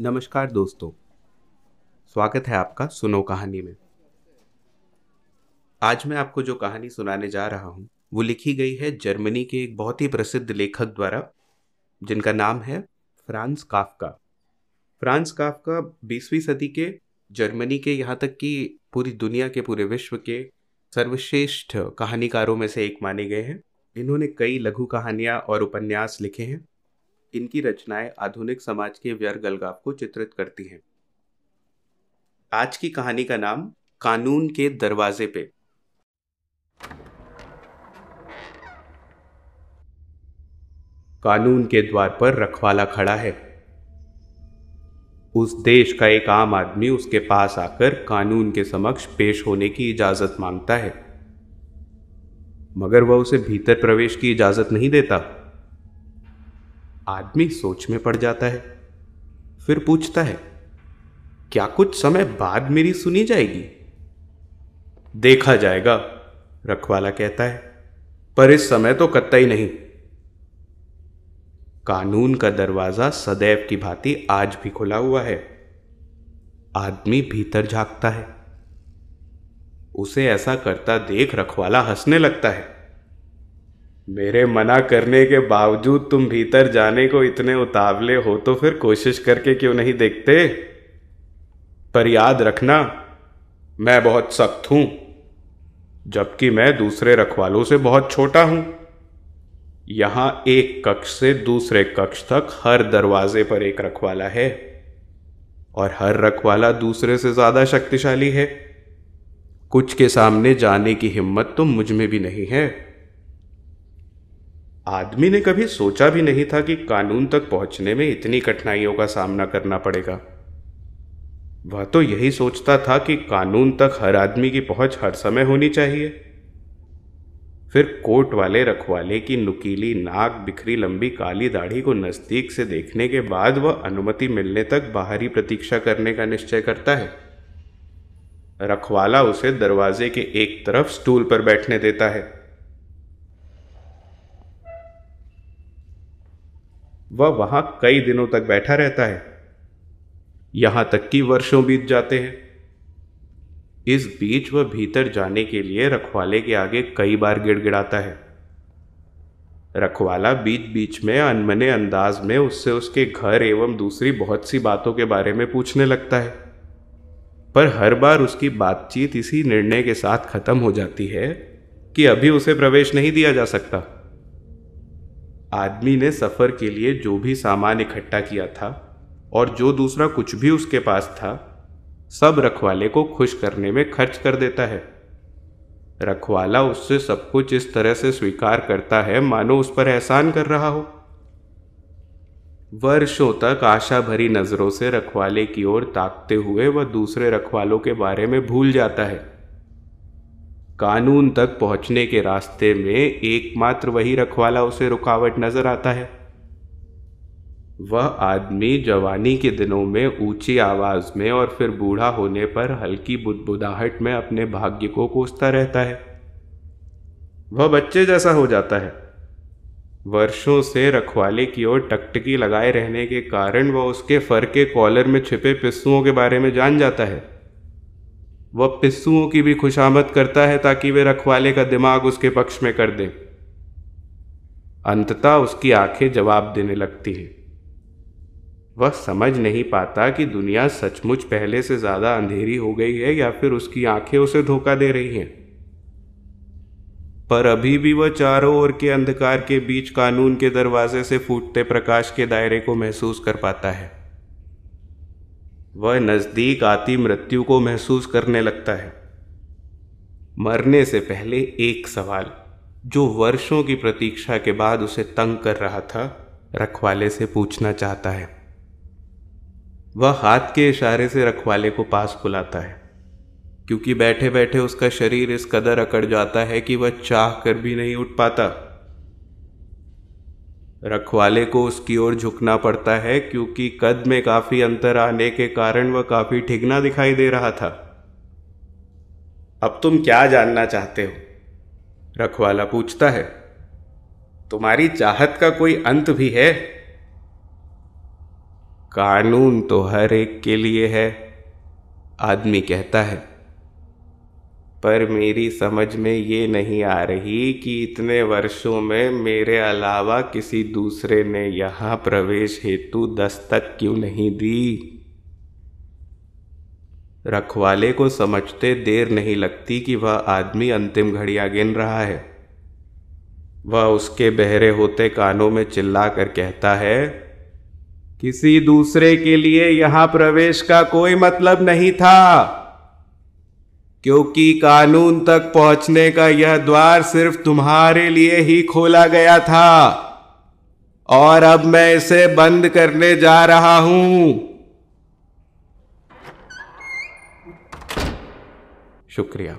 नमस्कार दोस्तों। स्वागत है आपका सुनो कहानी में। आज मैं आपको जो कहानी सुनाने जा रहा हूँ, वो लिखी गई है जर्मनी के एक बहुत ही प्रसिद्ध लेखक द्वारा, जिनका नाम है फ्रांस काफका। फ्रांस काफका बीसवीं सदी के जर्मनी के यहाँ तक कि पूरी दुनिया के, पूरे विश्व के सर्वश्रेष्ठ कहानीकारों में से एक माने गए हैं। इन्होंने कई लघु कहानियाँ और उपन्यास लिखे हैं। इनकी रचनाएँ आधुनिक समाज के व्यर्ग अलगाव को चित्रित करती हैं। आज की कहानी का नाम कानून के दरवाजे पे। कानून के द्वार पर रखवाला खड़ा है। उस देश का एक आम आदमी उसके पास आकर कानून के समक्ष पेश होने की इजाज़त माँगता है। मगर वह उसे भीतर प्रवेश की इजाज़त नहीं देता। आदमी सोच में पड़ जाता है। फिर पूछता है, क्या कुछ समय बाद मेरी सुनी जाएगी? देखा जाएगा, रखवाला कहता है, पर इस समय तो कत्ता ही नहीं। कानून का दरवाज़ा सदैव की भांति आज भी खुला हुआ है। आदमी भीतर झांकता है। उसे ऐसा करता देख रखवाला हंसने लगता है। मेरे मना करने के बावजूद तुम भीतर जाने को इतने उतावले हो तो फिर कोशिश करके क्यों नहीं देखते? पर याद रखना, मैं बहुत सख्त हूँ, जबकि मैं दूसरे रखवालों से बहुत छोटा हूँ। यहाँ एक कक्ष से दूसरे कक्ष तक हर दरवाजे पर एक रखवाला है, और हर रखवाला दूसरे से ज़्यादा शक्तिशाली है। कुछ के सामने जाने की हिम्मत तो मुझमें भी नहीं है। आदमी ने कभी सोचा भी नहीं था कि कानून तक पहुँचने में इतनी कठिनाइयों का सामना करना पड़ेगा। वह तो यही सोचता था कि कानून तक हर आदमी की पहुँच हर समय होनी चाहिए। फिर कोर्ट वाले रखवाले की नुकीली नाक, बिखरी लंबी काली दाढ़ी को नज़दीक से देखने के बाद वह अनुमति मिलने तक बाहरी प्रतीक्षा करने का निश्चय करता है। रखवाला उसे दरवाजे के एक तरफ़ स्टूल पर बैठने देता है। वह वहाँ कई दिनों तक बैठा रहता है। यहाँ तक कि वर्षों बीत जाते हैं। इस बीच वह भीतर जाने के लिए रखवाले के आगे कई बार गिड़गिड़ाता है। रखवाला बीच बीच में, अनमने अंदाज में उससे उसके घर एवं दूसरी बहुत सी बातों के बारे में पूछने लगता है। पर हर बार उसकी बातचीत इसी निर्णय के साथ खत्म हो जाती है कि अभी उसे प्रवेश नहीं दिया जा सकता। आदमी ने सफ़र के लिए जो भी सामान इकट्ठा किया था और जो दूसरा कुछ भी उसके पास था, सब रखवाले को खुश करने में खर्च कर देता है। रखवाला उससे सब कुछ इस तरह से स्वीकार करता है, मानो उस पर एहसान कर रहा हो। वर्षों तक आशा भरी नज़रों से रखवाले की ओर ताकते हुए वह दूसरे रखवालों के बारे में भूल जाता है। कानून तक पहुँचने के रास्ते में एकमात्र वही रखवाला उसे रुकावट नज़र आता है। वह आदमी जवानी के दिनों में ऊँची आवाज़ में और फिर बूढ़ा होने पर हल्की बुदबुदाहट में अपने भाग्य को कोसता रहता है। वह बच्चे जैसा हो जाता है। वर्षों से रखवाले की ओर टकटकी लगाए रहने के कारण वह उसके फर के कॉलर में छिपे पिस्सुओं के बारे में जान जाता है। वह पिस्सुओं की भी खुशामद करता है ताकि वे रखवाले का दिमाग उसके पक्ष में कर दें। अंततः उसकी आँखें जवाब देने लगती हैं। वह समझ नहीं पाता कि दुनिया सचमुच पहले से ज़्यादा अंधेरी हो गई है या फिर उसकी आँखें उसे धोखा दे रही हैं। पर अभी भी वह चारों ओर के अंधकार के बीच कानून के दरवाजे से फूटते प्रकाश के दायरे को महसूस कर पाता है। वह नज़दीक आती मृत्यु को महसूस करने लगता है। मरने से पहले एक सवाल, जो वर्षों की प्रतीक्षा के बाद उसे तंग कर रहा था, रखवाले से पूछना चाहता है। वह हाथ के इशारे से रखवाले को पास बुलाता है, क्योंकि बैठे बैठे उसका शरीर इस कदर अकड़ जाता है कि वह चाह कर भी नहीं उठ पाता। रखवाले को उसकी ओर झुकना पड़ता है क्योंकि कद में काफ़ी अंतर आने के कारण वह काफ़ी ठिगना दिखाई दे रहा था। अब तुम क्या जानना चाहते हो? रखवाला पूछता है। तुम्हारी चाहत का कोई अंत भी है? कानून तो हर एक के लिए है, आदमी कहता है। पर मेरी समझ में ये नहीं आ रही कि इतने वर्षों में मेरे अलावा किसी दूसरे ने यहाँ प्रवेश हेतु दस्तक क्यों नहीं दी? रखवाले को समझते देर नहीं लगती कि वह आदमी अंतिम घड़ियाँ गिन रहा है। वह उसके बहरे होते कानों में चिल्ला कर कहता है, किसी दूसरे के लिए यहाँ प्रवेश का कोई मतलब नहीं था। क्योंकि कानून तक पहुँचने का यह द्वार सिर्फ़ तुम्हारे लिए ही खोला गया था। और अब मैं इसे बंद करने जा रहा हूँ। शुक्रिया।